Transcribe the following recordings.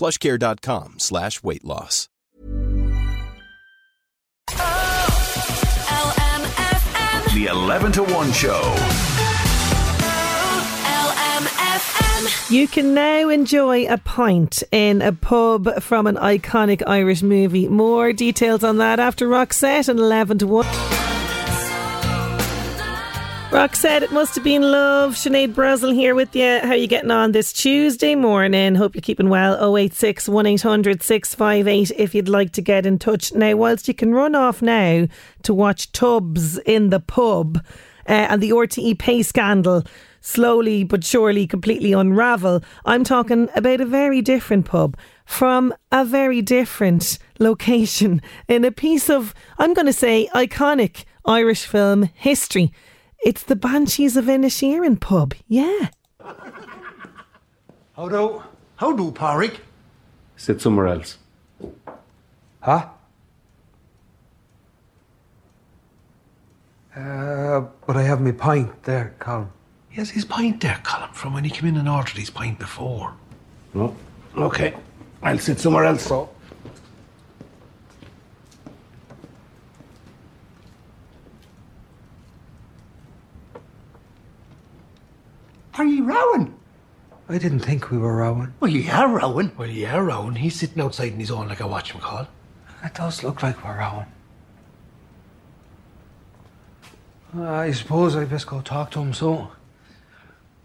plushcare.com slash weight loss. The 11 to 1 show. You can now enjoy a pint in a pub from an iconic Irish movie. More details on that after Roxette and 11 to 1. Roxette it must have been love. Sinead Brazel here with you. How are you getting on this Tuesday morning? Hope you're keeping well. 086 1800 658 if you'd like to get in touch. Now, whilst you can run off now to watch Tubbs in the pub uh, and the RTE pay scandal slowly but surely completely unravel, I'm talking about a very different pub from a very different location in a piece of, I'm going to say, iconic Irish film history. It's the Banshees of Inisherin pub. Yeah. How do? How do, Pádraic? Sit somewhere else. Huh? Uh, but I have my pint there, Colin. He has his pint there, Colin, from when he came in and ordered his pint before. No. Okay. I'll sit somewhere else. So, Are you rowing? I didn't think we were rowing. Well, you are rowing. Well, you are rowing. He's sitting outside in his own like I watch him call. It does look like we're rowing. I suppose I best go talk to him so.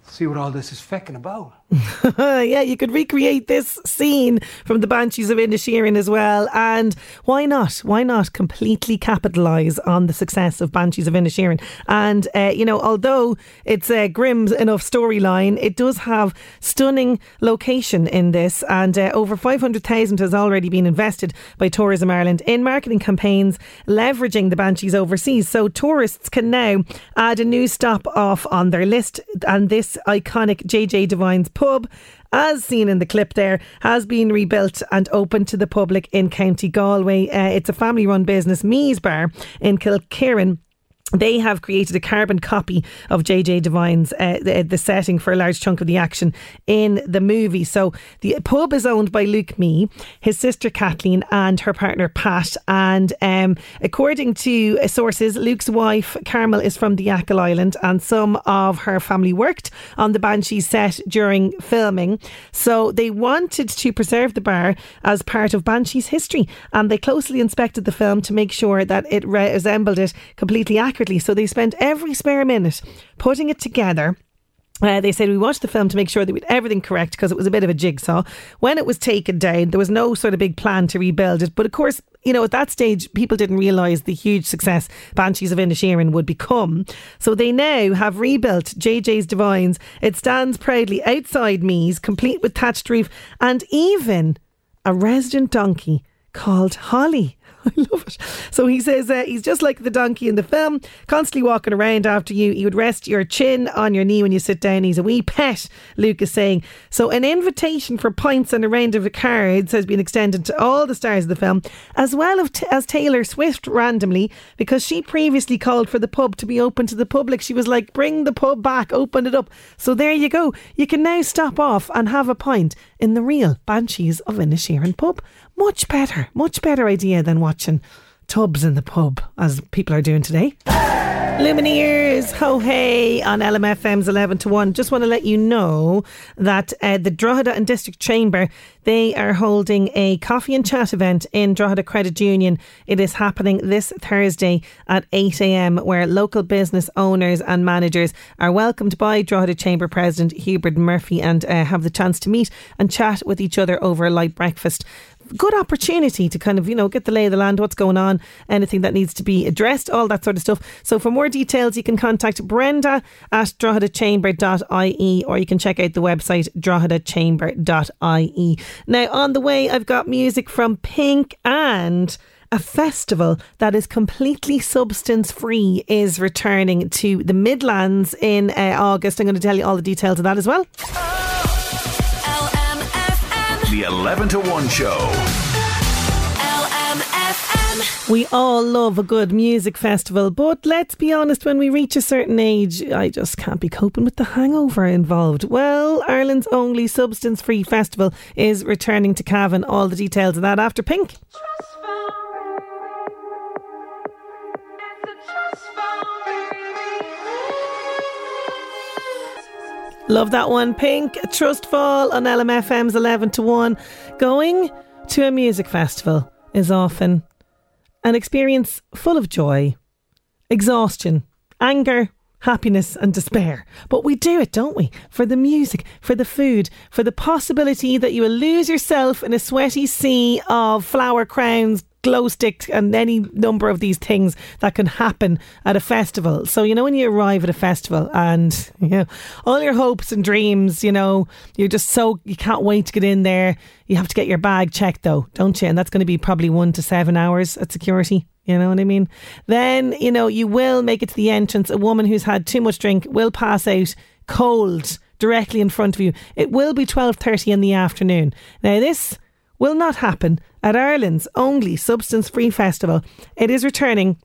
See what all this is fecking about. yeah, you could recreate this scene from the Banshees of Inisherin as well. And why not? Why not completely capitalise on the success of Banshees of Inisherin? And, uh, you know, although it's a grim enough storyline, it does have stunning location in this. And uh, over 500,000 has already been invested by Tourism Ireland in marketing campaigns leveraging the Banshees overseas. So tourists can now add a new stop off on their list. And this iconic JJ Devine's pub, as seen in the clip there, has been rebuilt and opened to the public in County Galway. Uh, it's a family run business, Mees Bar in Kilkieran. They have created a carbon copy of JJ Devine's uh, the, the setting for a large chunk of the action in the movie. So the pub is owned by Luke Mee, his sister Kathleen, and her partner Pat. And um, according to uh, sources, Luke's wife Carmel is from the Achill Island, and some of her family worked on the Banshee set during filming. So they wanted to preserve the bar as part of Banshee's history, and they closely inspected the film to make sure that it resembled it completely accurately. So they spent every spare minute putting it together. Uh, they said we watched the film to make sure that we had everything correct because it was a bit of a jigsaw. When it was taken down, there was no sort of big plan to rebuild it. But of course, you know, at that stage, people didn't realise the huge success Banshees of Inisherin would become. So they now have rebuilt JJ's Devine's. It stands proudly outside Mees, complete with thatched roof, and even a resident donkey called Holly. I love it. So he says uh, he's just like the donkey in the film, constantly walking around after you. He would rest your chin on your knee when you sit down. He's a wee pet, Luke is saying. So an invitation for pints and a round of cards has been extended to all the stars of the film, as well as, Taylor Swift randomly, because she previously called for the pub to be open to the public. She was like, bring the pub back, open it up. So there you go. You can now stop off and have a pint in the real Banshees of Inisherin pub. Much better, much better idea than watching tubs in the pub, as people are doing today. Lumineers, ho hey on LMFM's 11 to 1. Just want to let you know that uh, the Drogheda and District Chamber, they are holding a coffee and chat event in Drogheda Credit Union. It is happening this Thursday at 8am where local business owners and managers are welcomed by Drogheda Chamber President Hubert Murphy and uh, have the chance to meet and chat with each other over a light breakfast good opportunity to kind of, you know, get the lay of the land, what's going on, anything that needs to be addressed, all that sort of stuff. So for more details, you can contact Brenda at droghedachamber.ie or you can check out the website droghedachamber.ie. Now, on the way, I've got music from Pink and a festival that is completely substance free is returning to the Midlands in uh, August. I'm going to tell you all the details of that as well. LMFM. The 11 to 1 show. LMFM. We all love a good music festival, but let's be honest, when we reach a certain age, I just can't be coping with the hangover involved. Well, Ireland's only substance free festival is returning to Cavan. All the details of that after Pink. Love that one. Pink, Trust Fall on LMFM's 11 to 1. Going to a music festival is often an experience full of joy, exhaustion, anger, happiness, and despair. But we do it, don't we? For the music, for the food, for the possibility that you will lose yourself in a sweaty sea of flower crowns. Glow sticks and any number of these things that can happen at a festival. So, you know, when you arrive at a festival and, you know, all your hopes and dreams, you know, you're just so, you can't wait to get in there. You have to get your bag checked though, don't you? And that's going to be probably one to seven hours at security. You know what I mean? Then, you know, you will make it to the entrance. A woman who's had too much drink will pass out cold directly in front of you. It will be 12:30 in the afternoon. Now this will not happen at Ireland's only substance-free festival. It is returning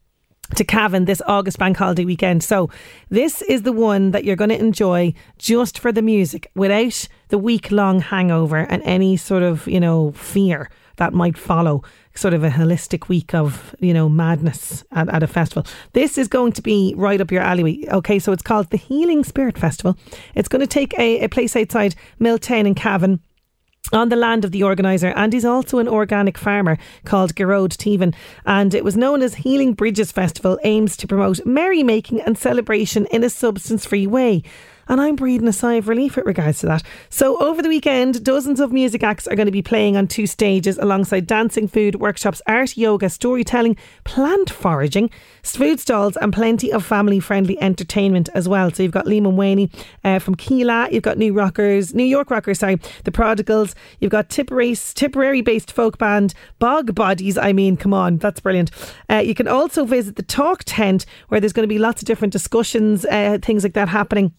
to Cavan this August bank holiday weekend. So this is the one that you're going to enjoy just for the music without the week long hangover and any sort of, you know, fear that might follow sort of a holistic week of, you know, madness at, at a festival. This is going to be right up your alleyway. Okay, so it's called the Healing Spirit Festival. It's going to take a, a place outside Milltown and Cavan on the land of the organiser, and he's also an organic farmer called Gerode Teven. And it was known as Healing Bridges Festival, aims to promote merrymaking and celebration in a substance free way. And I'm breathing a sigh of relief with regards to that. So, over the weekend, dozens of music acts are going to be playing on two stages alongside dancing, food, workshops, art, yoga, storytelling, plant foraging, food stalls, and plenty of family friendly entertainment as well. So, you've got Lehman Waney uh, from Keela, you've got New Rockers, New York Rockers, sorry, the Prodigals, you've got Tipperary, Tipperary based folk band Bog Bodies. I mean, come on, that's brilliant. Uh, you can also visit the Talk Tent where there's going to be lots of different discussions, uh, things like that happening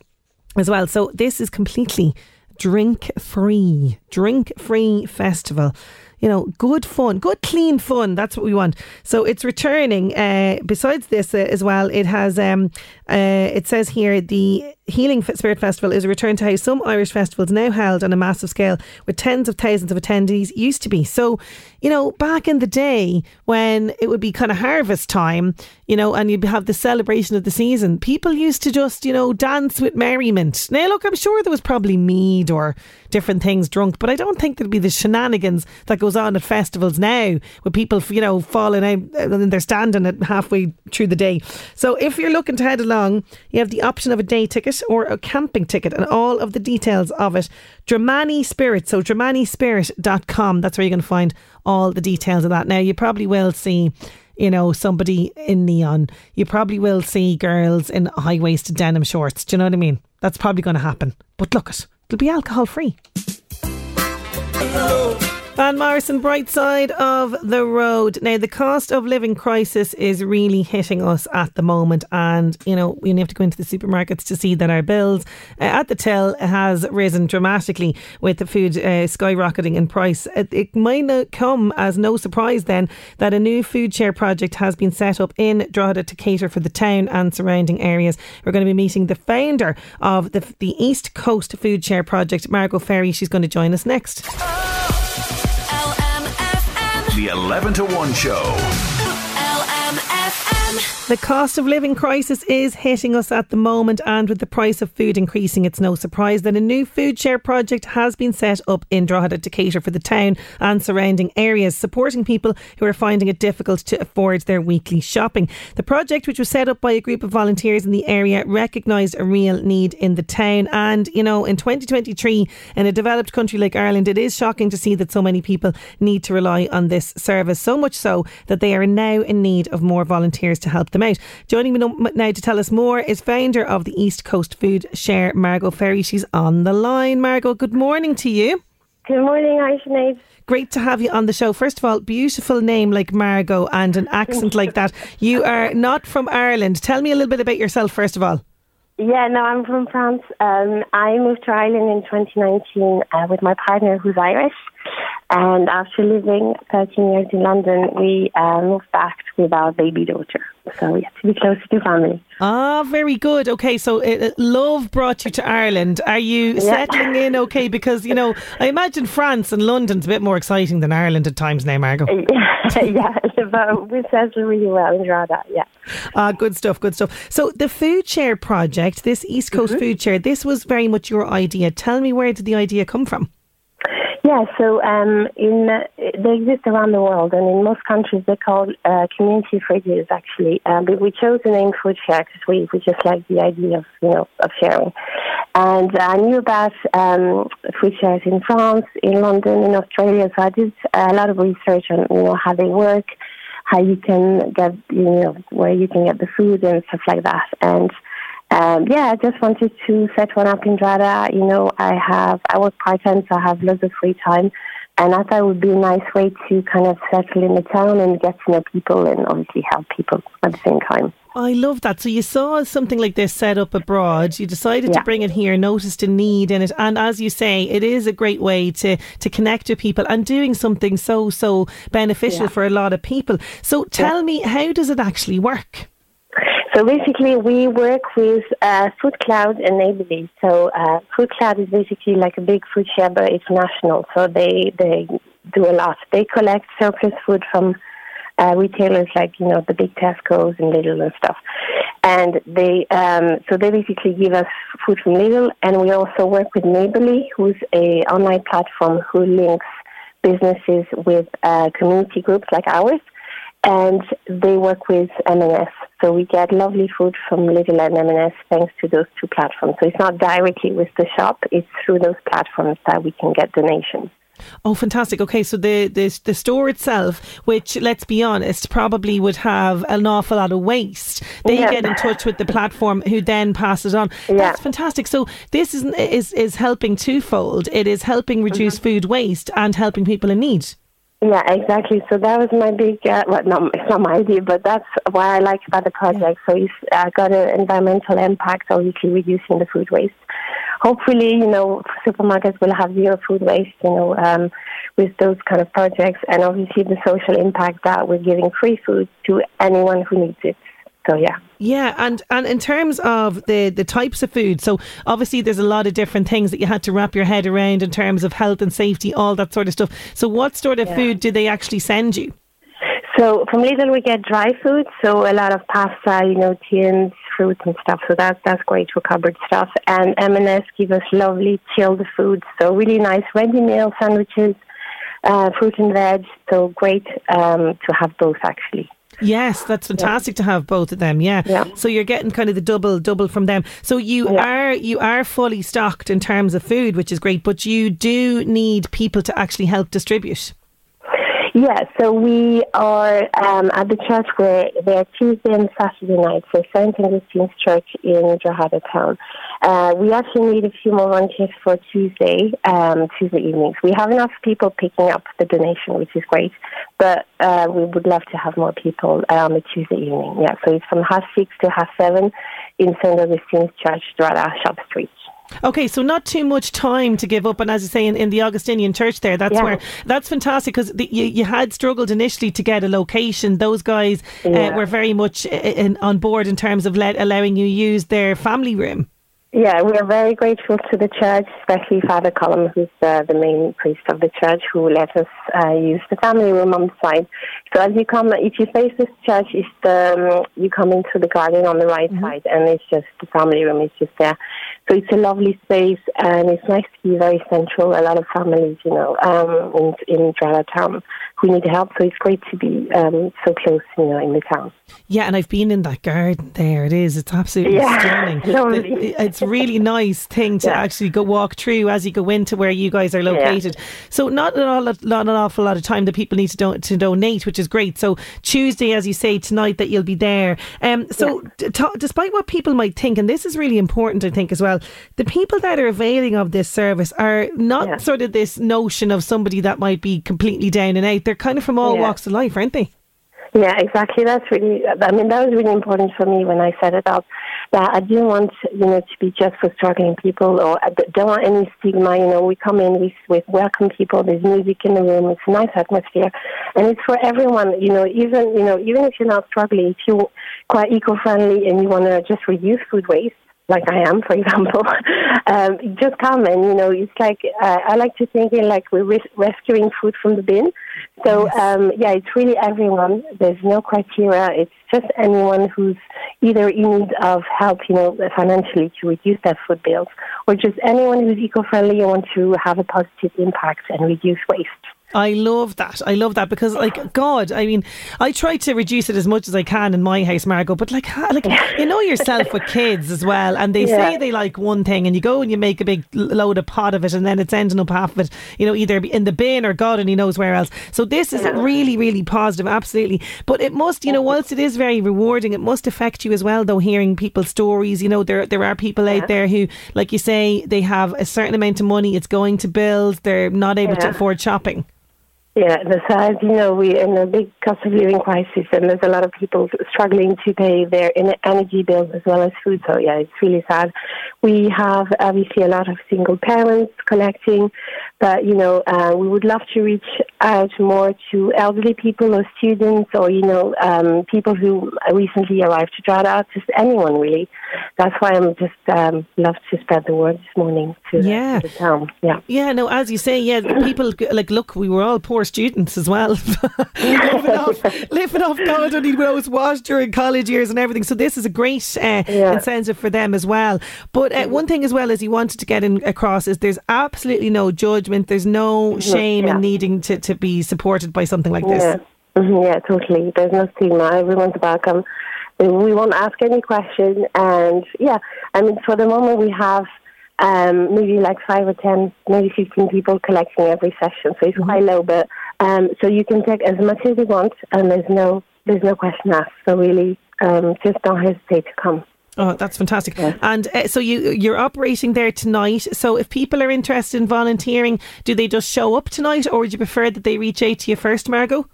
as well. So this is completely drink free, drink free festival. You know, good fun, good clean fun. That's what we want. So it's returning. Uh, besides this, uh, as well, it has. Um, uh, it says here the Healing Spirit Festival is a return to how some Irish festivals now held on a massive scale with tens of thousands of attendees used to be. So, you know, back in the day when it would be kind of harvest time, you know, and you'd have the celebration of the season, people used to just, you know, dance with merriment. Now, look, I'm sure there was probably mead or different things drunk, but I don't think there'd be the shenanigans that goes on at festivals now with people, you know, falling out uh, and they're standing it halfway through the day. So if you're looking to head along, you have the option of a day ticket or a camping ticket and all of the details of it. Dramani Spirit, so dramanispirit.com, that's where you're going to find all the details of that. Now, you probably will see you know, somebody in neon. You probably will see girls in high waisted denim shorts. Do you know what I mean? That's probably going to happen. But look it, it'll be alcohol free. Oh. Van Morrison, bright side of the road. Now, the cost of living crisis is really hitting us at the moment, and you know we have to go into the supermarkets to see that our bills uh, at the till has risen dramatically with the food uh, skyrocketing in price. It, it might not come as no surprise then that a new food share project has been set up in Drogheda to cater for the town and surrounding areas. We're going to be meeting the founder of the the East Coast Food Share Project, Margot Ferry. She's going to join us next. LMFM. The 11 to 1 show. The cost of living crisis is hitting us at the moment, and with the price of food increasing, it's no surprise that a new food share project has been set up in Drogheda to cater for the town and surrounding areas, supporting people who are finding it difficult to afford their weekly shopping. The project, which was set up by a group of volunteers in the area, recognised a real need in the town. And, you know, in 2023, in a developed country like Ireland, it is shocking to see that so many people need to rely on this service, so much so that they are now in need of more volunteers to help them out. Joining me now to tell us more is founder of the East Coast Food Share, Margot Ferry. She's on the line. Margot, good morning to you. Good morning, Sinead. Great to have you on the show. First of all, beautiful name like Margot and an accent like that. You are not from Ireland. Tell me a little bit about yourself, first of all. Yeah, no, I'm from France. Um, I moved to Ireland in 2019 uh, with my partner who's Irish. And after living 13 years in London, we uh, moved back with our baby daughter. So we had to be closer to family. Ah, very good. Okay, so uh, love brought you to Ireland. Are you yeah. settling in okay? Because, you know, I imagine France and London's a bit more exciting than Ireland at times now, Margot. yeah, but we settled really well in Drogheda, yeah. Ah, good stuff, good stuff. So the Food Share project, this East Coast mm-hmm. Food Share, this was very much your idea. Tell me where did the idea come from? Yeah, so um, in uh, they exist around the world, and in most countries they're called uh, community fridges. Actually, um, but we chose the name Food Share because we, we just like the idea of you know of sharing. And I knew about um, food shares in France, in London, in Australia. So I did a lot of research on you know how they work, how you can get you know where you can get the food and stuff like that, and um, yeah, I just wanted to set one up in Drogheda. You know, I have I work part time, so I have lots of free time, and I thought it would be a nice way to kind of settle in the town and get to know people and obviously help people at the same time. I love that. So you saw something like this set up abroad. You decided yeah. to bring it here, noticed a need in it, and as you say, it is a great way to to connect with people and doing something so so beneficial yeah. for a lot of people. So tell yeah. me, how does it actually work? So basically, we work with uh, Food Cloud and. So uh, Food Cloud is basically like a big food share, but it's national. So they they do a lot. They collect surplus food from uh, retailers like you know the big Tesco's and Lidl and stuff, and they um, so they basically give us food from Lidl, and we also work with Neighbourly, who's a online platform who links businesses with uh, community groups like ours and they work with M&S. So we get lovely food from Lidl and M&S thanks to those two platforms. So it's not directly with the shop; it's through those platforms that we can get donations. Oh, fantastic! Okay, so the, the the store itself, which let's be honest, probably would have an awful lot of waste. They yeah. get in touch with the platform, who then pass it on. Yeah. That's fantastic. So this is is is helping twofold. It is helping reduce mm-hmm. food waste and helping people in need. Yeah, exactly. So that was my big, uh, well, no, it's not my idea, but that's why I like about the project. So it's uh, got an environmental impact, obviously reducing the food waste. Hopefully, you know, supermarkets will have zero food waste, you know, um, with those kind of projects, and obviously the social impact that we're giving free food to anyone who needs it. So yeah. Yeah, and and in terms of the the types of food, so obviously there's a lot of different things that you had to wrap your head around in terms of health and safety, all that sort of stuff. So what sort of yeah. food do they actually send you? So from Lidl we get dry food, so a lot of pasta, you know, tins, fruits and stuff. So that's that's great for cupboard stuff. And M&S give us lovely chilled food, so really nice ready meal sandwiches, uh, fruit and veg. So great um, to have both actually. Yes, that's fantastic yeah. to have both of them. Yeah. yeah. So you're getting kind of the double double from them. So you yeah. are you are fully stocked in terms of food, which is great, but you do need people to actually help distribute. Yeah, so we are um, at the church where they're Tuesday and Saturday nights, so St. Augustine's Church in Drogheda Town. Uh, we actually need a few more volunteers for Tuesday, um, Tuesday evenings. We have enough people picking up the donation, which is great, but uh, we would love to have more people uh, on the Tuesday evening. Yeah, so it's from half six to half seven in St. Augustine's Church, Drogheda Shop Street. Okay, so not too much time to give up, and as you say, in, in the Augustinian Church there, that's yeah. where that's fantastic because you, you had struggled initially to get a location. Those guys uh, yeah. uh, were very much uh, in, on board in terms of let, allowing you use their family room. Yeah, we are very grateful to the church, especially Father Colum, who's uh, the main priest of the church, who let us uh, use the family room on the side. So as you come, if you face this church, it's the, um, you come into the garden on the right side, and it's just the family room is just there. So it's a lovely space, and it's nice to be very central. A lot of families, you know, um, in in Drogheda town who need help. So it's great to be um, so close, you know, in the town. Yeah, and I've been in that garden there. It is. It's absolutely Yeah, stunning. lovely. It's a really nice thing to Yeah. actually go walk through as you go into where you guys are located. So not an, all, not an awful lot of time that people need to, to donate, which is great. So Tuesday, as you say, tonight that you'll be there. Um, so t- despite what people might think, and this is really important, I think as well, the people that are availing of this service are not Yeah. sort of this notion of somebody that might be completely down and out. They're kind of from all Yeah. walks of life, aren't they? Yeah, exactly. That's really, I mean, that was really important for me when I set it up. That I didn't want, you know, to be just for struggling people or uh, I d- don't want any stigma. You know, we come in we, with welcome people. There's music in the room. It's a nice atmosphere. And it's for everyone, you know, even, you know, even if you're not struggling, if you're quite eco-friendly and you want to just reduce food waste, like I am, for example, um, just come and you know it's like uh, I like to think in like we're res- rescuing food from the bin. So um, yeah, it's really everyone. There's no criteria. It's just anyone who's either in need of help, you know, financially to reduce their food bills, or just anyone who's eco-friendly and want to have a positive impact and reduce waste. I love that. I love that because, like, God, I mean, I try to reduce it as much as I can in my house, Margot. But like, like you know yourself with kids as well, and they say they like one thing, and you go and you make a big load of pot of it, and then it's ending up half of it, you know, either in the bin or God only knows where else. So this is really, really positive, absolutely. But it must, you know, whilst it is very rewarding, it must affect you as well, though. Hearing people's stories, you know, there there are people out there who, like you say, they have a certain amount of money, it's going to bills, they're not able to afford shopping. Yeah, besides, you know, we're in a big cost of living crisis, and there's a lot of people struggling to pay their en- energy bills as well as food. So, yeah, it's really sad. We have obviously a lot of single parents collecting, but, you know, uh, we would love to reach out more to elderly people or students or, you know, um, people who recently arrived to Drogheda, just anyone really. That's why I'm just um, love to spread the word this morning to, the- Yeah. to the town. Yeah. Yeah, no, as you say, yeah, people like look. We were all poor students as well, living off living off God only knows what during college years and everything. So this is a great uh, Yeah. incentive for them as well. But uh, one thing as well as he wanted to get in across is there's absolutely no judgment. There's no shame yeah. in needing to, to be supported by something like this. Yeah, hmm yeah, totally. There's no stigma. Everyone's welcome. We won't ask any question. And yeah, I mean, for the moment, we have um, maybe like five or ten, maybe fifteen people collecting every session. So it's quite low, but um, so you can take as much as you want, and there's no there's no question asked. So really, um, just don't hesitate to come. Oh, that's fantastic! And uh, so you you're operating there tonight. So if people are interested in volunteering, do they just show up tonight, or would you prefer that they reach out to you first, Margot?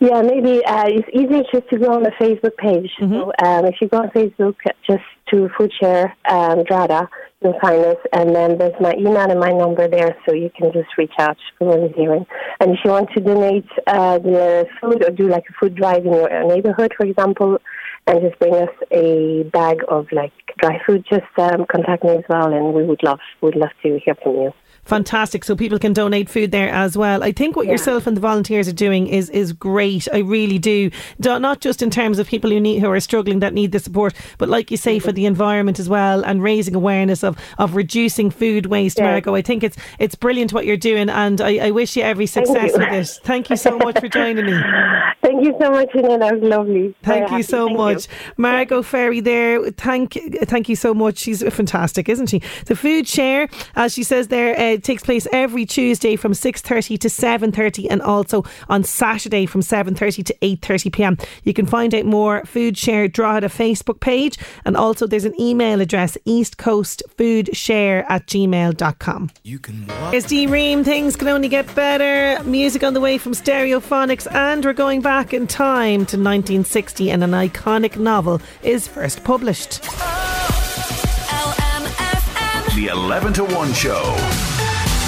Yeah, maybe uh, it's easier just to go on the Facebook page. So um, if you go on Facebook, just to Foodshare um, Drogheda, you'll find us. And then there's my email and my number there, so you can just reach out for volunteering. And if you want to donate uh, the food or do like a food drive in your neighborhood, for example, and just bring us a bag of like dry food, just um, contact me as well, and we would love would love to hear from you. Fantastic. So people can donate food there as well. I think what yourself and the volunteers are doing is is great. I really do. Not just in terms of people who need who are struggling that need the support, but like you say for the environment as well and raising awareness of, of reducing food waste, Yeah. Margot. I think it's it's brilliant what you're doing and I, I wish you every success you. with it. Thank you so much for joining me. Thank you so much, Ina. That was lovely. Very Thank you happy. so Thank much, Margot Ferry. There, thank thank you so much. She's fantastic, isn't she? The food share, as she says there, uh, Uh, takes place every Tuesday from six thirty to seven thirty, and also on Saturday from seven thirty to eight thirty pm. You can find out more Food Share Drogheda Facebook page, and also there's an email address East Coast Food Share at gmail.com. You can. It's D Ream. Things can only get better. Music on the way from Stereophonics, and we're going back in time to 1960, and an iconic novel is first published. Oh, LMFM. The 11 to 1 show.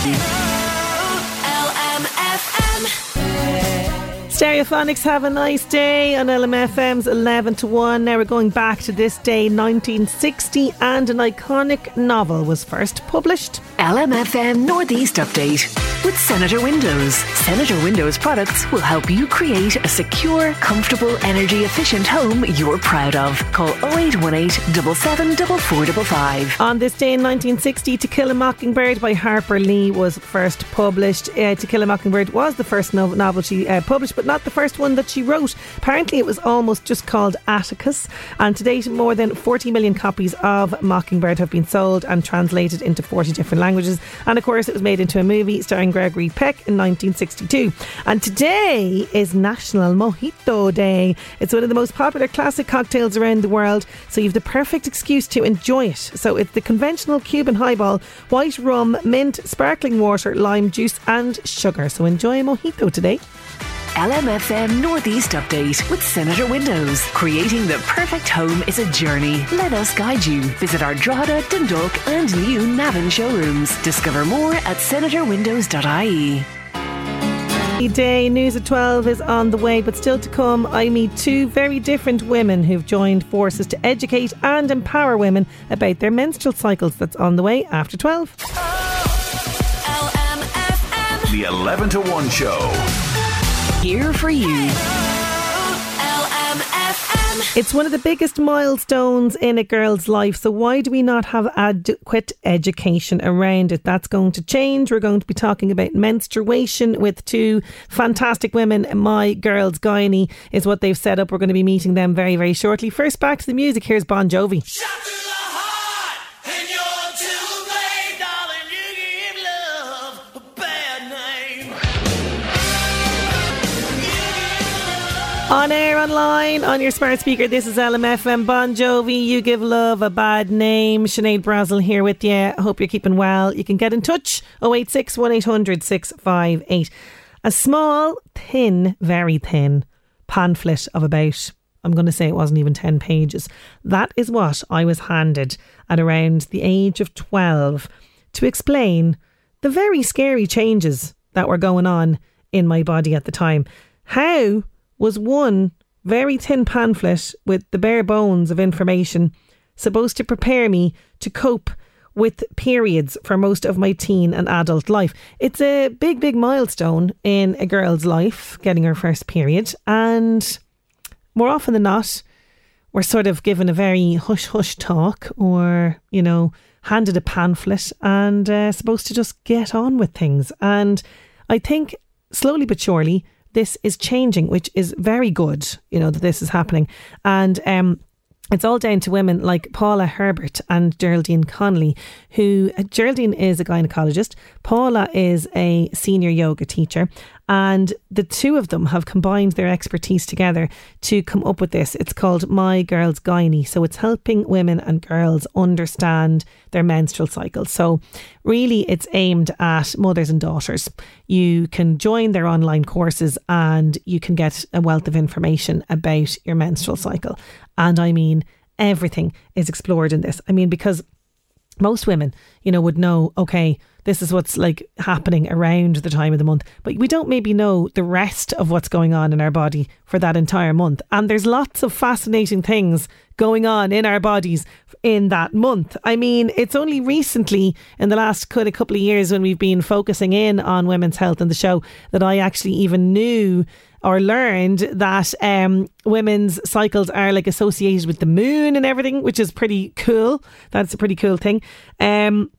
LMFM. Stereophonics have a nice day on LMFM's 11 to 1. Now we're going back to this day, 1960, and an iconic novel was first published. LMFM Northeast Update with Senator Windows. Senator Windows products will help you create a secure, comfortable, energy efficient home you're proud of. Call 0818 774455. On this day in 1960, To Kill a Mockingbird by Harper Lee was first published. Uh, to Kill a Mockingbird was the first no- novel she uh, published, but not the first one that she wrote. Apparently, it was almost just called Atticus. And to date, more than 40 million copies of Mockingbird have been sold and translated into 40 different languages. And of course, it was made into a movie starring Gregory Peck in 1962. And today is National Mojito Day. It's one of the most popular classic cocktails around the world, so you've the perfect excuse to enjoy it. So it's the conventional Cuban highball, white rum, mint, sparkling water, lime juice, and sugar. So enjoy a mojito today. LMFM Northeast Update with Senator Windows. Creating the perfect home is a journey. Let us guide you. Visit our Drogheda, Dundalk, and new Navan showrooms. Discover more at senatorwindows.ie. Day News at 12 is on the way, but still to come, I meet two very different women who've joined forces to educate and empower women about their menstrual cycles. That's on the way after 12. LMFM. The 11 to 1 show. Here for you. It's one of the biggest milestones in a girl's life, so why do we not have adequate education around it? That's going to change. We're going to be talking about menstruation with two fantastic women. My Girls Gynae is what they've set up. We're going to be meeting them very, very shortly. First, back to the music. Here's Bon Jovi. On air, online, on your smart speaker, this is LMFM Bon Jovi. You give love a bad name. Sinead Brazel here with you. Hope you're keeping well. You can get in touch 086 1800 658. A small, thin, very thin pamphlet of about, I'm going to say it wasn't even 10 pages. That is what I was handed at around the age of 12 to explain the very scary changes that were going on in my body at the time. How was one very thin pamphlet with the bare bones of information supposed to prepare me to cope with periods for most of my teen and adult life. It's a big, big milestone in a girl's life, getting her first period. And more often than not, we're sort of given a very hush hush talk or, you know, handed a pamphlet and uh, supposed to just get on with things. And I think slowly but surely, this is changing, which is very good, you know, that this is happening. And um, it's all down to women like Paula Herbert and Geraldine Connolly, who Geraldine is a gynecologist, Paula is a senior yoga teacher, and the two of them have combined their expertise together to come up with this. It's called My Girls Gynae. So it's helping women and girls understand their menstrual cycle. So really it's aimed at mothers and daughters. You can join their online courses and you can get a wealth of information about your menstrual cycle. And I mean everything is explored in this. I mean because most women, you know, would know, okay, this is what's like happening around the time of the month. But we don't maybe know the rest of what's going on in our body for that entire month. And there's lots of fascinating things going on in our bodies in that month. I mean, it's only recently in the last kind of couple of years when we've been focusing in on women's health in the show that I actually even knew or learned that um, women's cycles are like associated with the moon and everything, which is pretty cool. That's a pretty cool thing. Um,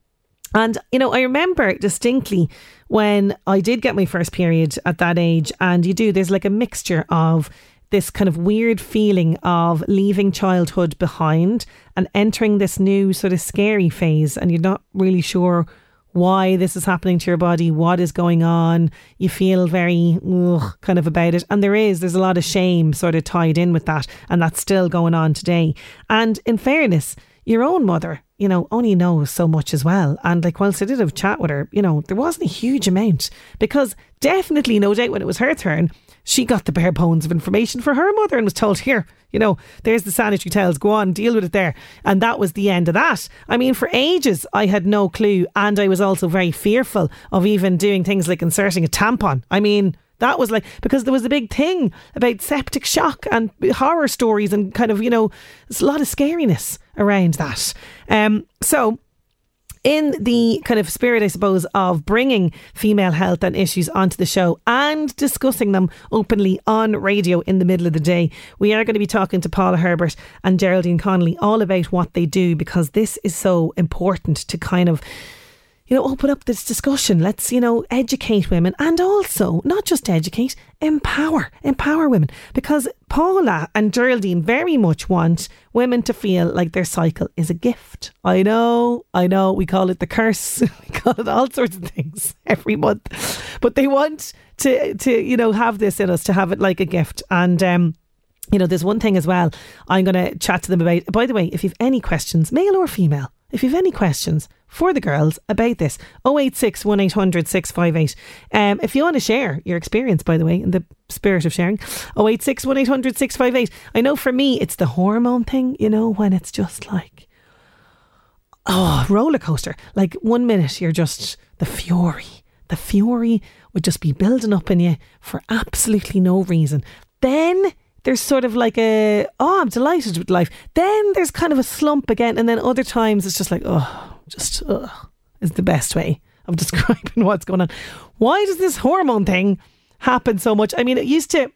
and, you know, I remember distinctly when I did get my first period at that age, and you do, there's like a mixture of this kind of weird feeling of leaving childhood behind and entering this new sort of scary phase, and you're not really sure why this is happening to your body, what is going on. You feel very ugh, kind of about it. And there is, there's a lot of shame sort of tied in with that. And that's still going on today. And in fairness, your own mother, you know, only knows so much as well. And like, whilst I did have a chat with her, you know, there wasn't a huge amount because definitely, no doubt, when it was her turn, she got the bare bones of information for her mother and was told, here, you know, there's the sanitary towels, go on, deal with it there. And that was the end of that. I mean, for ages, I had no clue. And I was also very fearful of even doing things like inserting a tampon. I mean, That was like because there was a big thing about septic shock and horror stories and kind of you know there's a lot of scariness around that. Um, so in the kind of spirit, I suppose, of bringing female health and issues onto the show and discussing them openly on radio in the middle of the day, we are going to be talking to Paula Herbert and Geraldine Connolly all about what they do because this is so important to kind of you know, open up this discussion. Let's, you know, educate women and also not just educate, empower, empower women. Because Paula and Geraldine very much want women to feel like their cycle is a gift. I know, I know, we call it the curse, we call it all sorts of things every month. But they want to to, you know, have this in us, to have it like a gift. And um you know, there's one thing as well I'm going to chat to them about. By the way, if you've any questions, male or female, if you've any questions for the girls about this, 086 1800 658. Um, if you want to share your experience, by the way, in the spirit of sharing, 086 1800 658. I know for me, it's the hormone thing, you know, when it's just like, oh, roller coaster. Like one minute you're just the fury. The fury would just be building up in you for absolutely no reason. Then there's sort of like a oh I'm delighted with life. Then there's kind of a slump again, and then other times it's just like oh just oh, is the best way of describing what's going on. Why does this hormone thing happen so much? I mean, it used to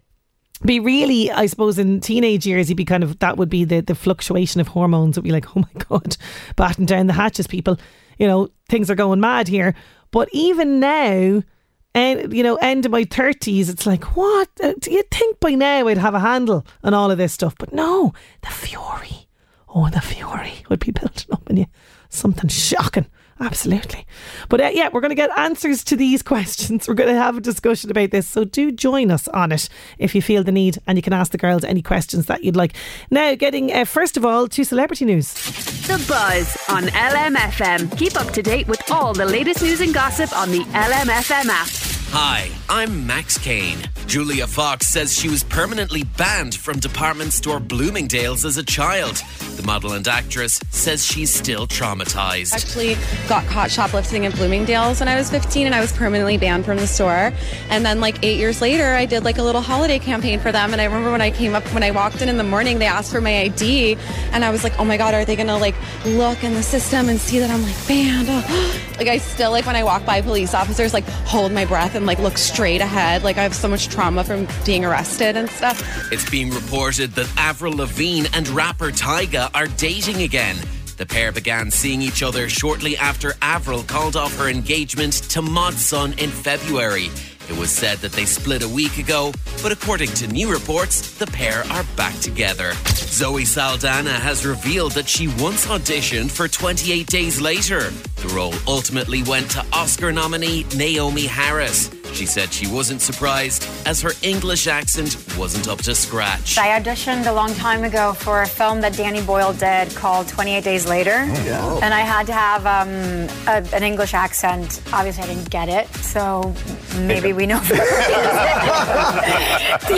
be really, I suppose, in teenage years, you'd be kind of that would be the the fluctuation of hormones. It'd be like, oh my god, batten down the hatches, people. You know, things are going mad here. But even now, and you know, end of my thirties, it's like, what? Uh, Do you think by now I'd have a handle on all of this stuff? But no, the fury, oh, the fury would be building up in you. Something shocking. Absolutely. But uh, yeah, we're going to get answers to these questions. We're going to have a discussion about this. So do join us on it if you feel the need and you can ask the girls any questions that you'd like. Now, getting uh, first of all to celebrity news. The Buzz on LMFM. Keep up to date with all the latest news and gossip on the LMFM app. Hi, I'm Max Kane. Julia Fox says she was permanently banned from department store Bloomingdale's as a child. The model and actress says she's still traumatized. actually got caught shoplifting at Bloomingdale's when I was 15 and I was permanently banned from the store. And then like eight years later, I did like a little holiday campaign for them. And I remember when I came up, when I walked in in the morning, they asked for my ID. And I was like, oh my God, are they to like look in the system and see that I'm like banned? Like I still like when I walk by police officers, like hold my breath and like look straight ahead. Like I have so much trauma from being arrested and stuff. It's being reported that Avril Lavigne and rapper Tyga are dating again. The pair began seeing each other shortly after Avril called off her engagement to Mod Sun in February. It was said that they split a week ago, but according to new reports, the pair are back together. Zoe Saldana has revealed that she once auditioned for 28 Days Later. The role ultimately went to Oscar nominee Naomie Harris. She said she wasn't surprised as her English accent wasn't up to scratch. I auditioned a long time ago for a film that Danny Boyle did called 28 Days Later. Oh, yeah. And I had to have um, a, an English accent. Obviously, I didn't get it, so maybe we know. the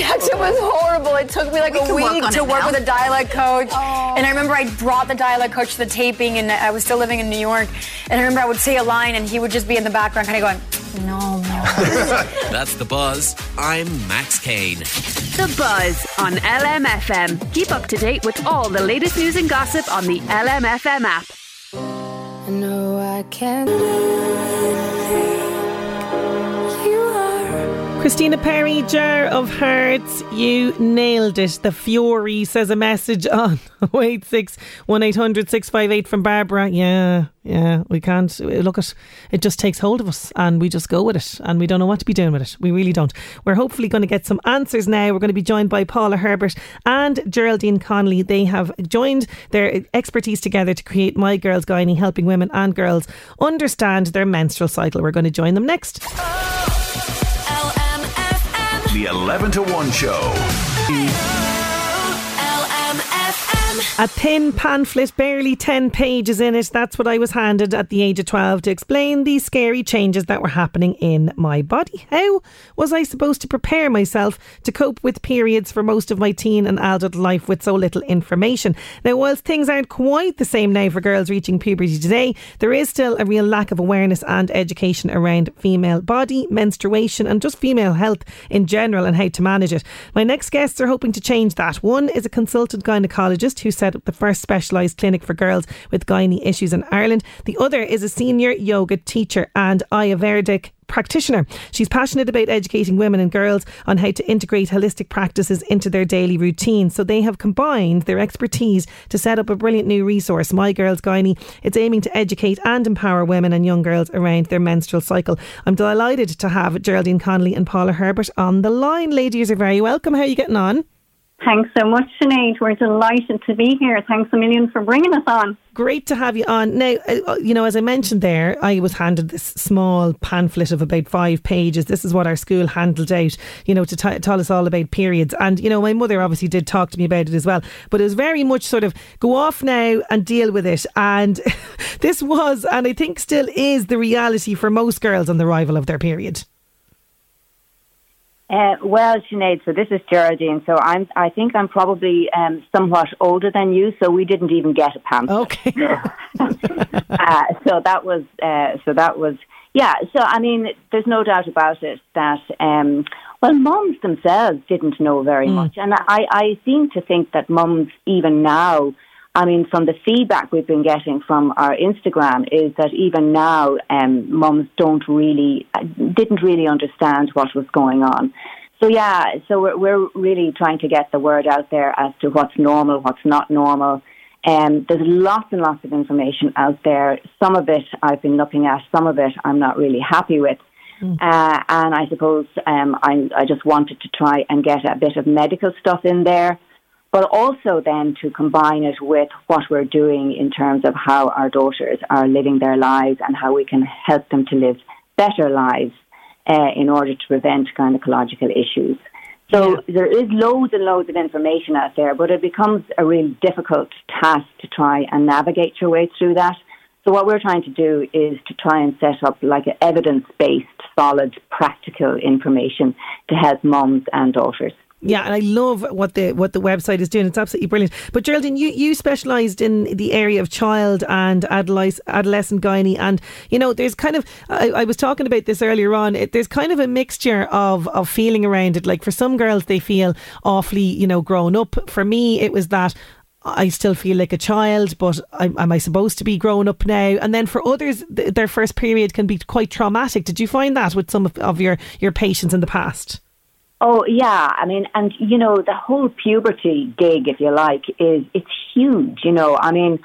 accent was horrible. It took me like We a can work week to work now. with a dialect coach. And I remember I brought the dialect coach to the taping, and I was still living in New York. And I remember I would say a line, and he would just be in the background, kind of going, "No, no." That's the buzz. I'm Max Kane. The Buzz on LMFM. Keep up to date with all the latest news and gossip on the LMFM app. I know I can't Christina Perri, Jar of Hearts, you nailed it. The Fury says a message on 086 1800 658 from Barbara. Yeah, yeah, we can't look at it, just takes hold of us and we just go with it and we don't know what to be doing with it. We really don't. We're hopefully going to get some answers now. We're going to be joined by Paula Herbert and Geraldine Connolly. They have joined their expertise together to create My Girls Gynae, helping women and girls understand their menstrual cycle. We're going to join them next. The 11 to 1 show. A thin pamphlet, barely 10 pages in it. That's what I was handed at the age of 12 to explain these scary changes that were happening in my body. How was I supposed to prepare myself to cope with periods for most of my teen and adult life with so little information? Now, whilst things aren't quite the same now for girls reaching puberty today, there is still a real lack of awareness and education around female body, menstruation, and just female health in general and how to manage it. My next guests are hoping to change that. One is a consultant gynecologist who set up the first specialised clinic for girls with gynae issues in Ireland. The other is a senior yoga teacher and Ayurvedic practitioner. She's passionate about educating women and girls on how to integrate holistic practices into their daily routine. So they have combined their expertise to set up a brilliant new resource, My Girls Gynae. It's aiming to educate and empower women and young girls around their menstrual cycle. I'm delighted to have Geraldine Connolly and Paula Herbert on the line. Ladies are very welcome. How are you getting on? Thanks so much, Sinead. We're delighted to be here. Thanks a million for bringing us on. Great to have you on. Now, uh, you know, as I mentioned there, I was handed this small pamphlet of about five pages. This is what our school handled out, you know, to t- tell us all about periods. And, you know, my mother obviously did talk to me about it as well. But it was very much sort of go off now and deal with it. And this was, and I think still is, the reality for most girls on the arrival of their period. Uh, well, Sinead, so this is Geraldine. So I'm, I think I'm probably um, somewhat older than you. So we didn't even get a pamphlet. Okay. uh, so that was, uh, so that was, yeah. So I mean, there's no doubt about it that, um, well, mums themselves didn't know very. Mm. much, and I, I seem to think that mums even now. I mean, from the feedback we've been getting from our Instagram is that even now, um, mums don't really, uh, didn't really understand what was going on. So yeah, so we're, we're really trying to get the word out there as to what's normal, what's not normal. Um, there's lots and lots of information out there. Some of it I've been looking at, some of it I'm not really happy with. Uh, and I suppose um, I, I just wanted to try and get a bit of medical stuff in there, but also then to combine it with what we're doing in terms of how our daughters are living their lives and how we can help them to live better lives uh, in order to prevent gynecological issues. So there is loads and loads of information out there, but it becomes a really difficult task to try and navigate your way through that. So what we're trying to do is to try and set up like an evidence-based, solid, practical information to help moms and daughters. Yeah, and I love what the what the website is doing. It's absolutely brilliant. But Geraldine, you, you specialised in the area of child and adolescent, gynae, and you know, there's kind of I, I was talking about this earlier on. It, there's kind of a mixture of of feeling around it. Like for some girls, they feel awfully, you know, grown up. For me, it was that. I still feel like a child, but am, am I supposed to be grown up now? And then for others, th- their first period can be quite traumatic. Did you find that with some of, of your, your patients in the past? Oh yeah, I mean, and you know, the whole puberty gig, if you like, is it's huge. You know, I mean,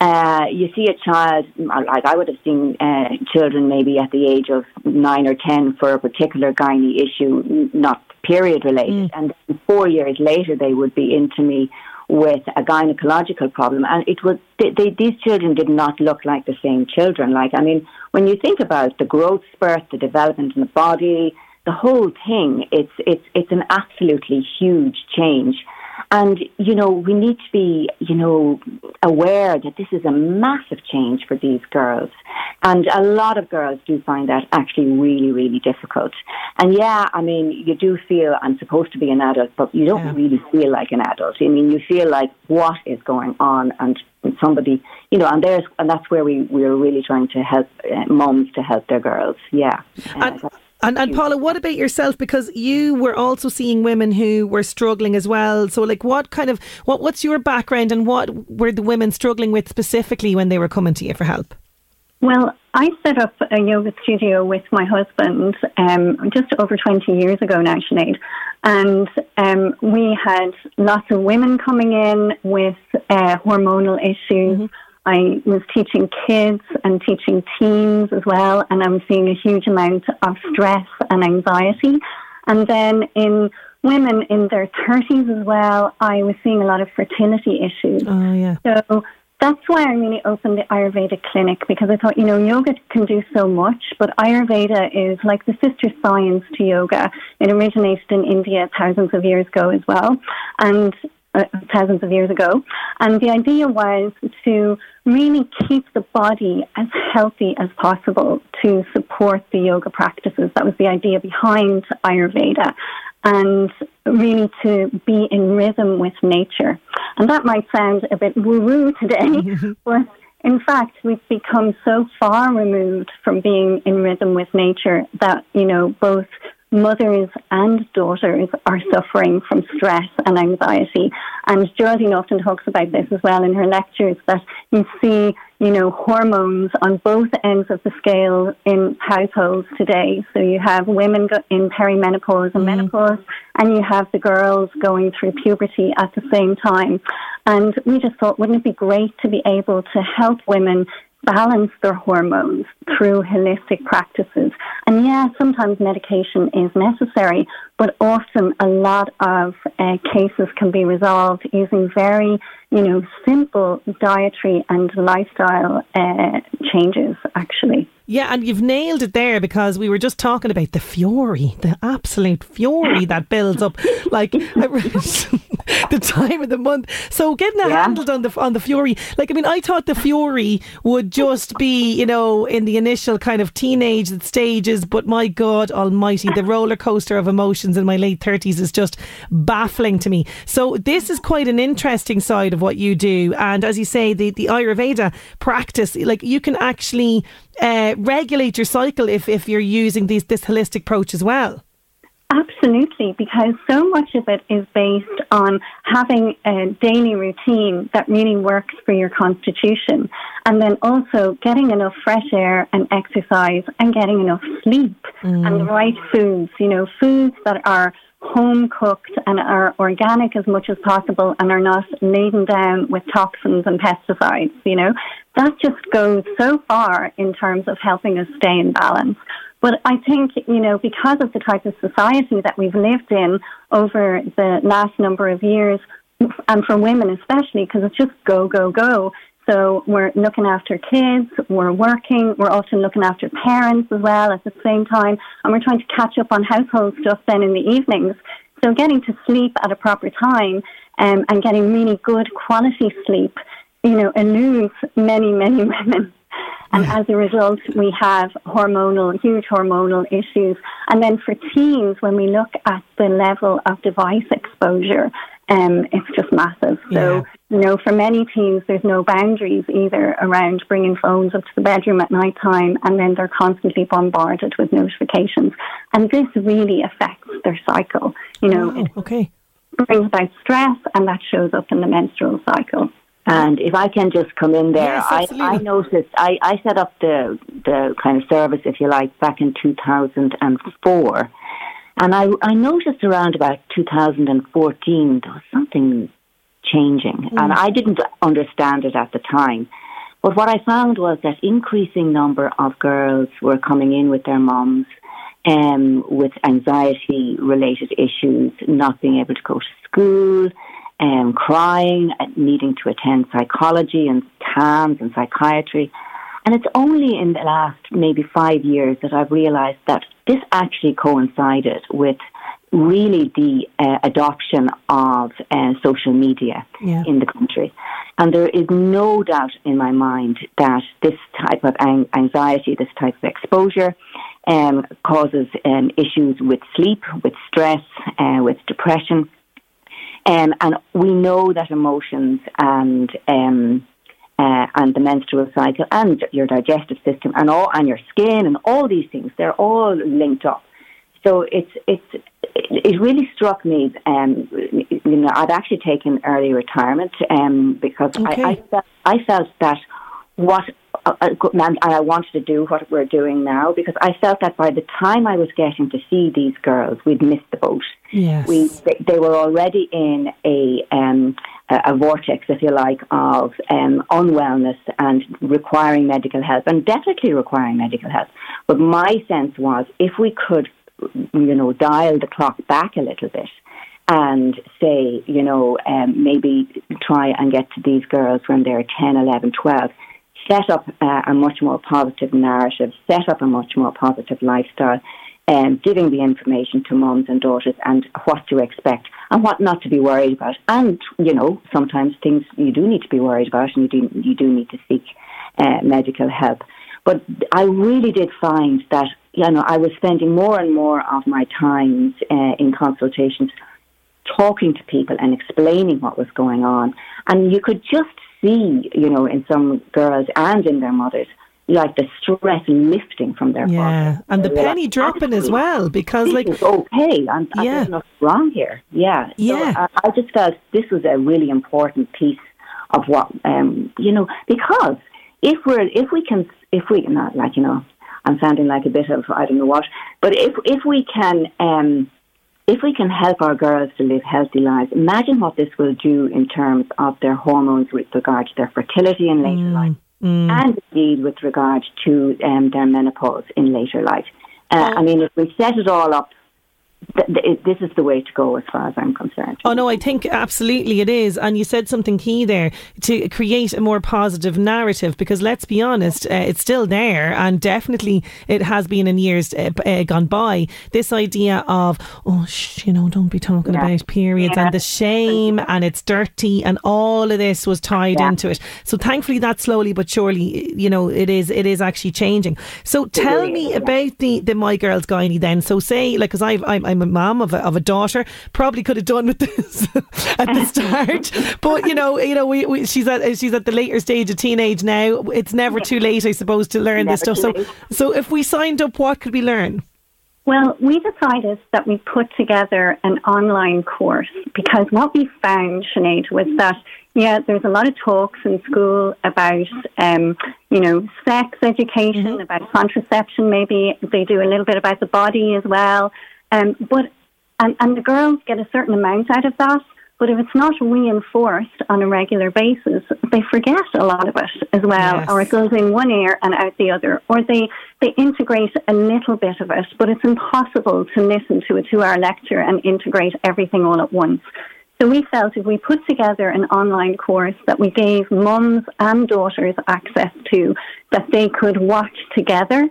uh, you see a child like I would have seen uh, children maybe at the age of nine or ten for a particular gynae issue, not period related, and then four years later they would be into me with a gynecological problem, and it was they, they, these children did not look like the same children. Like I mean, when you think about the growth spurt, the development in the body, the whole thing, it's it's it's an absolutely huge change. And, you know, we need to be, you know, aware that this is a massive change for these girls. And a lot of girls do find that actually really, really difficult. And yeah, I mean, you do feel I'm supposed to be an adult, but you don't really feel like an adult. I mean, you feel like what is going on and somebody, you know, and there's, and that's where we, we're really trying to help uh, mums to help their girls. Yeah. And, and, and Paula, what about yourself? Because you were also seeing women who were struggling as well. So, like, what kind of what what's your background, and what were the women struggling with specifically when they were coming to you for help? Well, I set up a yoga studio with my husband um, just over 20 years ago now, Sinead. And um, we had lots of women coming in with uh, hormonal issues. I was teaching kids and teaching teens as well, and I'm seeing a huge amount of stress and anxiety. And then in women in their 30s as well, I was seeing a lot of fertility issues. Oh, yeah. So that's why I really opened the Ayurveda clinic because I thought, you know, yoga can do so much, but Ayurveda is like the sister science to yoga. It originated in India thousands of years ago as well. And uh, thousands of years ago. And the idea was to really keep the body as healthy as possible to support the yoga practices. That was the idea behind Ayurveda. And really to be in rhythm with nature. And that might sound a bit woo woo today, but in fact, we've become so far removed from being in rhythm with nature that, you know, both mothers and daughters are suffering from stress and anxiety. And Geraldine often talks about this as well in her lectures that you see, you know, hormones on both ends of the scale in households today. So you have women in perimenopause and mm. menopause, and you have the girls going through puberty at the same time. And we just thought, wouldn't it be great to be able to help women balance their hormones through holistic practices. And yeah, sometimes medication is necessary, but often a lot of uh, cases can be resolved using very, you know, simple dietary and lifestyle uh, changes, actually. Yeah, and you've nailed it there because we were just talking about the fury, the absolute fury that builds up, like the time of the month. So getting a yeah. handle on the on the fury, like I mean, I thought the fury would just be, you know, in the initial kind of teenage stages, but my God Almighty, the roller coaster of emotions in my late thirties is just baffling to me. So this is quite an interesting side of what you do, and as you say, the the Ayurveda practice, like you can actually uh, regulate your cycle if, if you're using these, this holistic approach as well. Absolutely, because so much of it is based on having a daily routine that really works for your constitution. And then also getting enough fresh air and exercise and getting enough sleep mm. and the right foods, you know, foods that are home cooked and are organic as much as possible and are not laden down with toxins and pesticides, you know, that just goes so far in terms of helping us stay in balance. But I think, you know, because of the type of society that we've lived in over the last number of years, and for women especially, because it's just go, go, go, so we're looking after kids, we're working, we're often looking after parents as well at the same time, and we're trying to catch up on household stuff then in the evenings. So getting to sleep at a proper time um, and getting really good quality sleep, you know, eludes many, many women. And as a result, we have hormonal, huge hormonal issues. And then for teens, when we look at the level of device exposure, um, it's just massive. So, yeah. you know, for many teens, there's no boundaries either around bringing phones up to the bedroom at night time, and then they're constantly bombarded with notifications. And this really affects their cycle. You know, oh, okay. brings about stress, and that shows up in the menstrual cycle. And if I can just come in there, yes, I, I noticed I, I set up the the kind of service, if you like, back in 2004 and I, I noticed around about 2014 there was something changing, mm. and I didn't understand it at the time. But what I found was that increasing number of girls were coming in with their moms um, with anxiety related issues, not being able to go to school, um, crying, needing to attend psychology and CAMHS and psychiatry. And it's only in the last maybe five years that I've realized that this actually coincided with really the uh, adoption of uh, social media yeah. in the country. And there is no doubt in my mind that this type of anxiety, this type of exposure, um, causes um, issues with sleep, with stress, uh, with depression. Um, and we know that emotions and um, uh, and the menstrual cycle and your digestive system and all and your skin and all these things they're all linked up so it's it's it really struck me um you know I'd actually taken early retirement um because okay. I, I felt, I felt that what and I wanted to do what we're doing now because I felt that by the time I was getting to see these girls, we'd missed the boat. Yes. We, they, they were already in a um, a, vortex, if you like, of um, unwellness and requiring medical help, and definitely requiring medical help. But my sense was if we could, you know, dial the clock back a little bit and say, you know, um, maybe try and get to these girls when they're 10, 11, 12, set up uh, a much more positive narrative, set up a much more positive lifestyle, um, giving the information to mums and daughters and what to expect and what not to be worried about. And, you know, sometimes things you do need to be worried about and you do, you do need to seek uh, medical help. But I really did find that, you know, I was spending more and more of my times uh, in consultations talking to people and explaining what was going on. And you could just see, you know, in some girls and in their mothers, like the stress lifting from their Yeah, body. and the penny like, dropping as well because like is okay. I'm, I'm- Yeah. There's nothing wrong here. Yeah. So Yeah. I, I just felt this was a really important piece of what um, you know because if we're if we can if we not like you know I'm sounding like a bit of I don't know what, but if if we can. Um, if we can help our girls to live healthy lives, imagine what this will do in terms of their hormones with regard to their fertility in later life, and indeed with regard to um, their menopause in later life. Uh, I mean, if we set it all up, th- th- this is the way to go as far as I'm concerned. Oh no, I think absolutely it is. And you said something key there to create a more positive narrative because let's be honest, uh, it's still there and definitely it has been in years uh, uh, gone by. This idea of oh, sh- you know, don't be talking Yeah. about periods Yeah. and the shame and it's dirty and all of this was tied Yeah. into it. So thankfully that slowly but surely, you know, it is it is actually changing. So tell me about the the My Girls Gynae then. So say like because I've, I'm I'm a mum of a, of a daughter, probably could have done with this at the start, but you know you know we, we she's at she's at the later stage of teenage now. It's never too late, I suppose, to learn this stuff. So so if we signed up, what could we learn? Well, we decided that we put together an online course because what we found, Sinead, was that yeah, there's a lot of talks in school about um, you know sex education, about contraception. Maybe they do a little bit about the body as well, um, but and and the girls get a certain amount out of that. But if it's not reinforced on a regular basis, they forget a lot of it as well, Yes. or it goes in one ear and out the other, or they, they integrate a little bit of it, but it's impossible to listen to a two hour lecture and integrate everything all at once. So we felt if we put together an online course that we gave mums and daughters access to, that they could watch together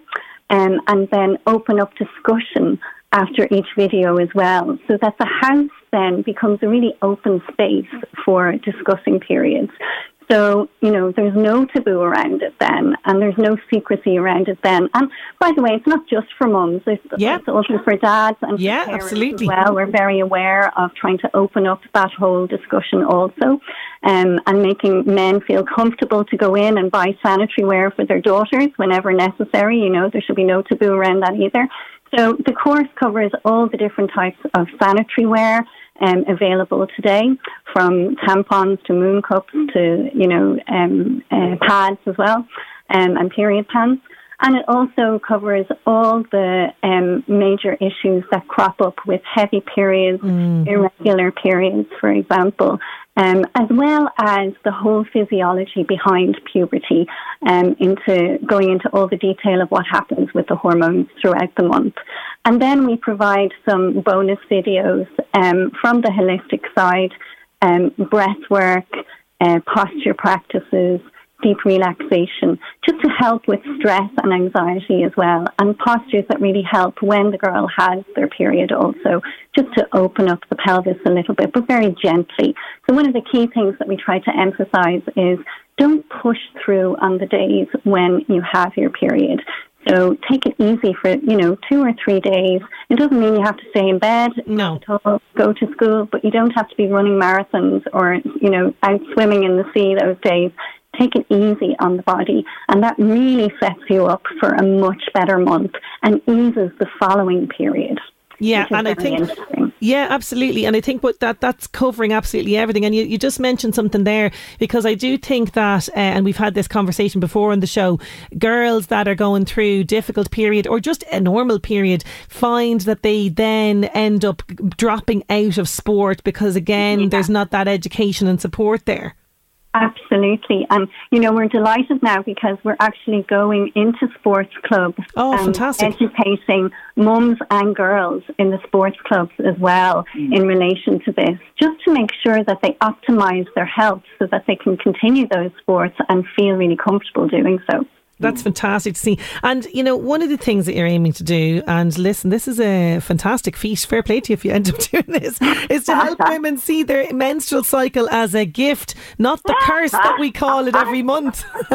um, and then open up discussion after each video as well, so that the house then becomes a really open space for discussing periods. So, you know, there's no taboo around it then, and there's no secrecy around it then. And by the way, it's not just for mums, it's, it's also for dads and Yeah, parents absolutely. as well. We're very aware of trying to open up that whole discussion also, um, and making men feel comfortable to go in and buy sanitary wear for their daughters whenever necessary. You know, there should be no taboo around that either. So the course covers all the different types of sanitary wear um, available today, from tampons to moon cups to you know um, uh, pads as well, um, and period pants. And it also covers all the um, major issues that crop up with heavy periods, irregular periods, for example, um, as well as the whole physiology behind puberty, um, into going into all the detail of what happens with the hormones throughout the month. And then we provide some bonus videos um, from the holistic side, um, breath work, uh, posture practices, deep relaxation, just to help with stress and anxiety as well, and postures that really help when the girl has their period also, just to open up the pelvis a little bit, but very gently. So one of the key things that we try to emphasize is don't push through on the days when you have your period. So take it easy for, you know, two or three days. It doesn't mean you have to stay in bed. No. Go to school, but you don't have to be running marathons or, you know, out swimming in the sea those days. Take it easy on the body. And that really sets you up for a much better month and eases the following period. Yeah, and I think yeah, absolutely, and I think what that that's covering absolutely everything. And you, you just mentioned something there because I do think that, uh, and we've had this conversation before on the show. Girls that are going through difficult period or just a normal period find that they then end up dropping out of sport because again, there's not that education and support there. Absolutely. And, you know, we're delighted now because we're actually going into sports clubs. Oh, and fantastic. Educating mums and girls in the sports clubs as well mm. in relation to this, just to make sure that they optimize their health so that they can continue those sports and feel really comfortable doing so. That's mm. fantastic to see. And, you know, one of the things that you're aiming to do, and listen, this is a fantastic feat, fair play to you if you end up doing this, is to help women see their menstrual cycle as a gift, not the curse that we call it every month.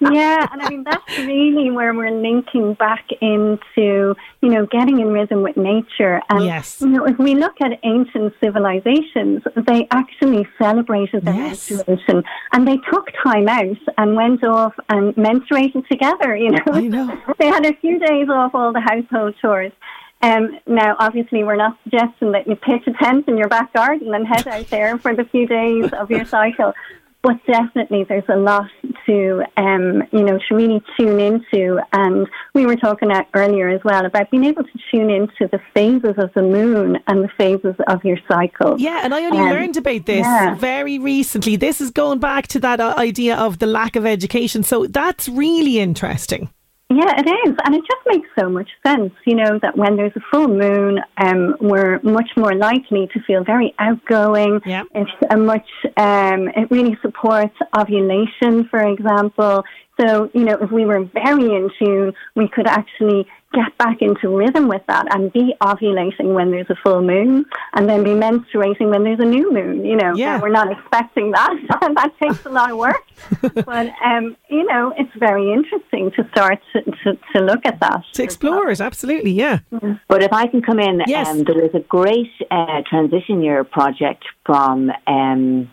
yeah, and I mean that's really where we're linking back into you know getting in rhythm with nature. And Yes. you know, if we look at ancient civilizations, they actually celebrated their Yes. menstruation and they took time out and went off and menstruated together. You know, I know. they had a few days off all the household chores. Um, now, obviously, we're not suggesting that you pitch a tent in your back garden and head out there for the few days of your cycle. But definitely, there's a lot to, um, you know, to really tune into. And we were talking earlier as well about being able to tune into the phases of the moon and the phases of your cycle. Yeah, and I only Um, learned about this yeah. very recently. This is going back to that uh, idea of the lack of education. So that's really interesting. Yeah, it is. And it just makes so much sense, you know, that when there's a full moon, um, we're much more likely to feel very outgoing. Yeah. It's a much, um, it really supports ovulation, for example. So, you know, if we were very in tune, we could actually get back into rhythm with that and be ovulating when there's a full moon and then be menstruating when there's a new moon, you know. Yeah. We're not expecting that. that takes a lot of work. but, um, you know, it's very interesting to start to, to, to look at that. To explore it, absolutely, yeah. But if I can come in, Yes. um, there was a great uh, transition year project from um,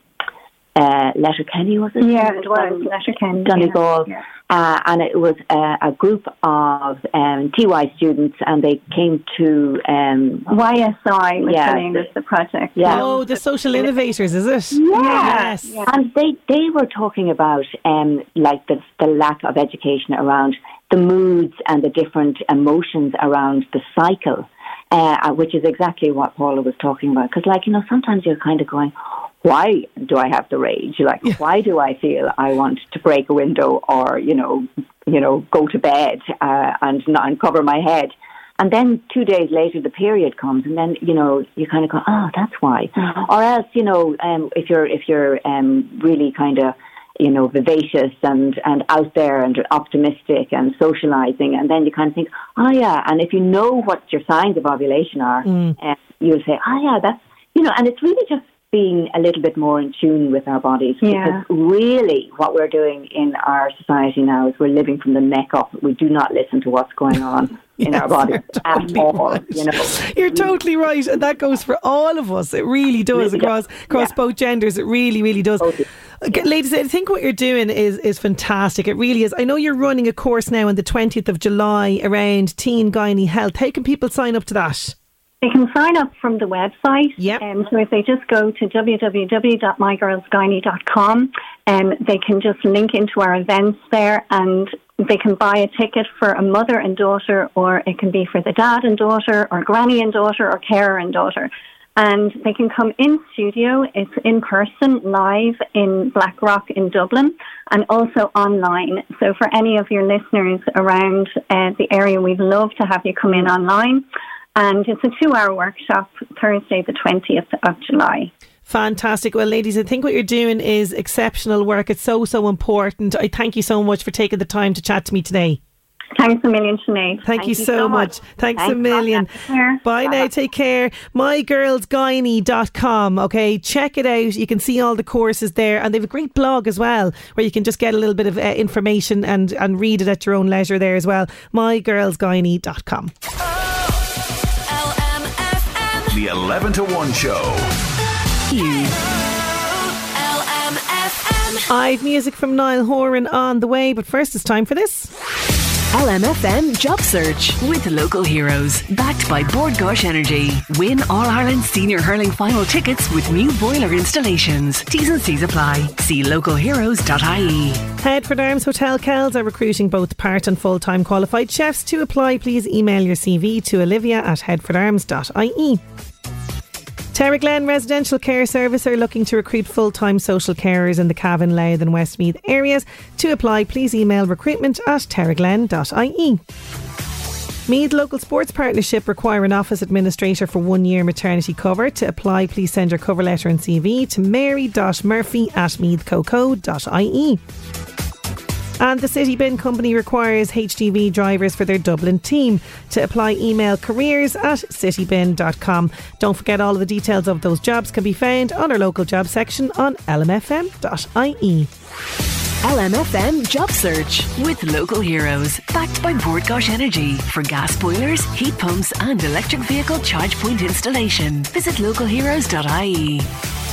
uh, Letterkenny, was it? Yeah, it was Letterkenny. Donegal. Yeah. Uh, and it was uh, a group of um, TY students, and they came to um, YSI was Yeah. the name of the project. Yeah. Oh, the social innovators, is it? Yeah. Yes. And they, they were talking about um, like the, the lack of education around the moods and the different emotions around the cycle, uh, which is exactly what Paula was talking about. Because, like, you know, sometimes you're kind of going, why do I have the rage? Like, why do I feel I want to break a window or, you know, you know, go to bed uh, and not and cover my head? And then two days later, the period comes, and then you know you kind of go, oh, that's why. Or else, you know, um, if you're if you're um, really kind of you know vivacious and and out there and optimistic and socializing, and then you kind of think, oh yeah. And if you know what your signs of ovulation are, uh, you'll say, oh yeah, that's you know. And it's really just being a little bit more in tune with our bodies Yeah. because really what we're doing in our society now is we're living from the neck up. We do not listen to what's going on in our Yes, bodies you're at totally all. right. You know, You're totally right, and that goes for all of us. It really does Really across does. across Yeah. both genders. It really, really does. Okay, Ladies, I think what you're doing is is fantastic. It really is. I know you're running a course now on the 20th of July around teen gynae health. How can people sign up to that? They can sign up from the website. Yep. Um, so if they just go to www.mygirlsgynae.com, um, they can just link into our events there and they can buy a ticket for a mother and daughter or it can be for the dad and daughter or granny and daughter or carer and daughter. And they can come in studio. It's in person, live in Blackrock in Dublin, and also online. So for any of your listeners around uh, the area, we'd love to have you come in online. And it's a two-hour workshop, Thursday, the twentieth of July. Fantastic. Well, ladies, I think what you're doing is exceptional work. It's so, so important. I thank you so much for taking the time to chat to me today. Thanks a million, Sinead. Thank, you, so, much. Thanks, a million. Take care. Bye now. Take care. MyGirlsGynae.com. Okay, check it out. You can see all the courses there, and they have a great blog as well, where you can just get a little bit of uh, information and and read it at your own leisure there as well. MyGirlsGynae.com. LMFM. The 11 to 1 show. LMFM. I've music from Niall Horan on the way, but first it's time for this. LMFM Job Search with local heroes. Backed by Bord Gáis Energy. Win All Ireland Senior Hurling Final tickets with new boiler installations. T's and C's apply. See localheroes.ie. Headford Arms Hotel Kells are recruiting both part and full time qualified chefs. To apply, please email your CV to olivia at headfordarms.ie. Terraglen Residential Care Service are looking to recruit full time social carers in the Cavan, Louth, and Westmeath areas. To apply, please email recruitment at terraglen.ie. Meath Local Sports Partnership require an office administrator for one year maternity cover. To apply, please send your cover letter and CV to mary.murphy at meathcoco.ie. And the City Bin Company requires HGV drivers for their Dublin team. To apply, email careers at citybin.com. Don't forget all of the details of those jobs can be found on our local job section on lmfm.ie. LMFM Job Search with local heroes. Backed by Bord Gáis Energy for gas boilers, heat pumps, and electric vehicle charge point installation. Visit localheroes.ie.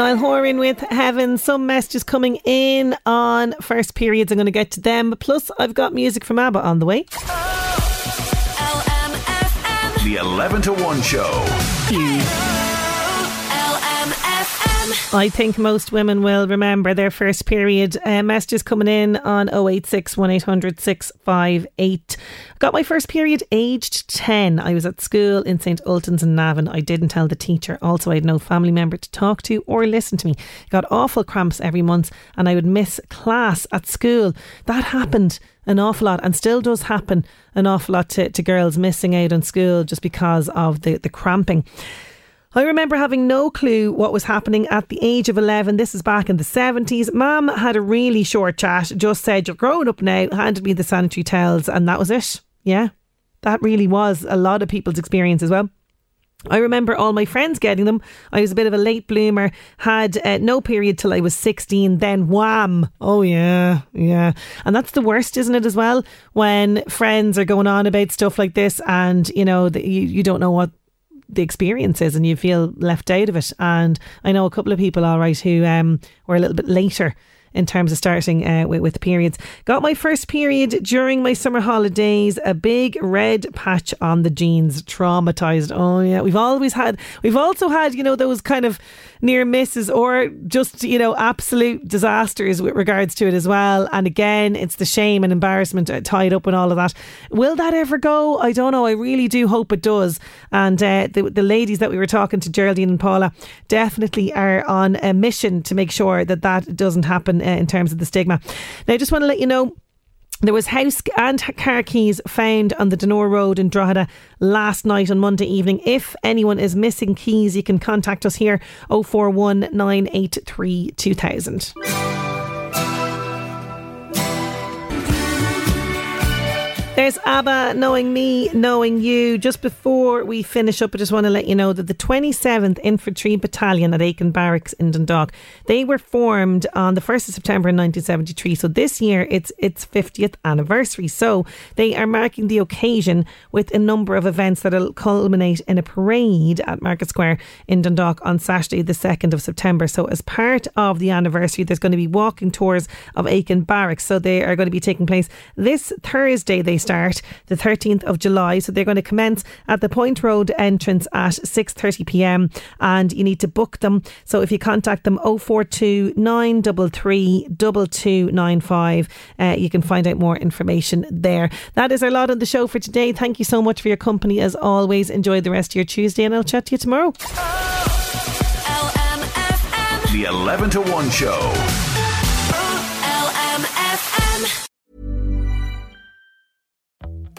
Niall Horan with Heaven. Some messages coming in on first periods. I'm going to get to them. Plus, I've got music from ABBA on the way. The 11 to 1 show. I think most women will remember their first period. Uh, messages coming in on 086 1800 658. Got my first period aged 10. I was at school in St. Ultan's in Navan. I didn't tell the teacher. Also, I had no family member to talk to or listen to me. Got awful cramps every month and I would miss class at school. That happened an awful lot and still does happen an awful lot to, to girls missing out on school just because of the, the cramping. I remember having no clue what was happening at the age of 11. This is back in the 70s. Mum had a really short chat, just said, You're growing up now, handed me the sanitary towels, and that was it. Yeah, that really was a lot of people's experience as well. I remember all my friends getting them. I was a bit of a late bloomer, had uh, no period till I was 16, then wham. Oh, yeah, yeah. And that's the worst, isn't it, as well? When friends are going on about stuff like this and, you know, the, you, you don't know what the experiences and you feel left out of it. And I know a couple of people, all right, who um, were a little bit later in terms of starting uh, with, with periods. Got my first period during my summer holidays. A big red patch on the jeans. Traumatized. Oh yeah, we've always had. We've also had you know those kind of near misses or just you know absolute disasters with regards to it as well. And again, it's the shame and embarrassment uh, tied up in all of that. Will that ever go? I don't know. I really do hope it does. And uh, the the ladies that we were talking to, Geraldine and Paula, definitely are on a mission to make sure that that doesn't happen uh, in terms of the stigma. Now, I just want to let you know. There was house and car keys found on the Denore Road in Drogheda last night on Monday evening. If anyone is missing keys, you can contact us here 041 983 2000. There's ABBA, Knowing Me, Knowing You. Just before we finish up, I just want to let you know that the 27th Infantry Battalion at Aiken Barracks in Dundalk, they were formed on the 1st of September 1973. So this year it's its 50th anniversary. So they are marking the occasion with a number of events that'll culminate in a parade at Market Square in Dundalk on Saturday, the 2nd of September. So as part of the anniversary, there's going to be walking tours of Aiken Barracks. So they are going to be taking place this Thursday. They start the 13th of July. So they're going to commence at the Point Road entrance at 6:30 p.m. and you need to book them. So if you contact them 042 933 2295, uh, you can find out more information there. That is our lot on the show for today. Thank you so much for your company as always. Enjoy the rest of your Tuesday and I'll chat to you tomorrow. The 11 to 1 show.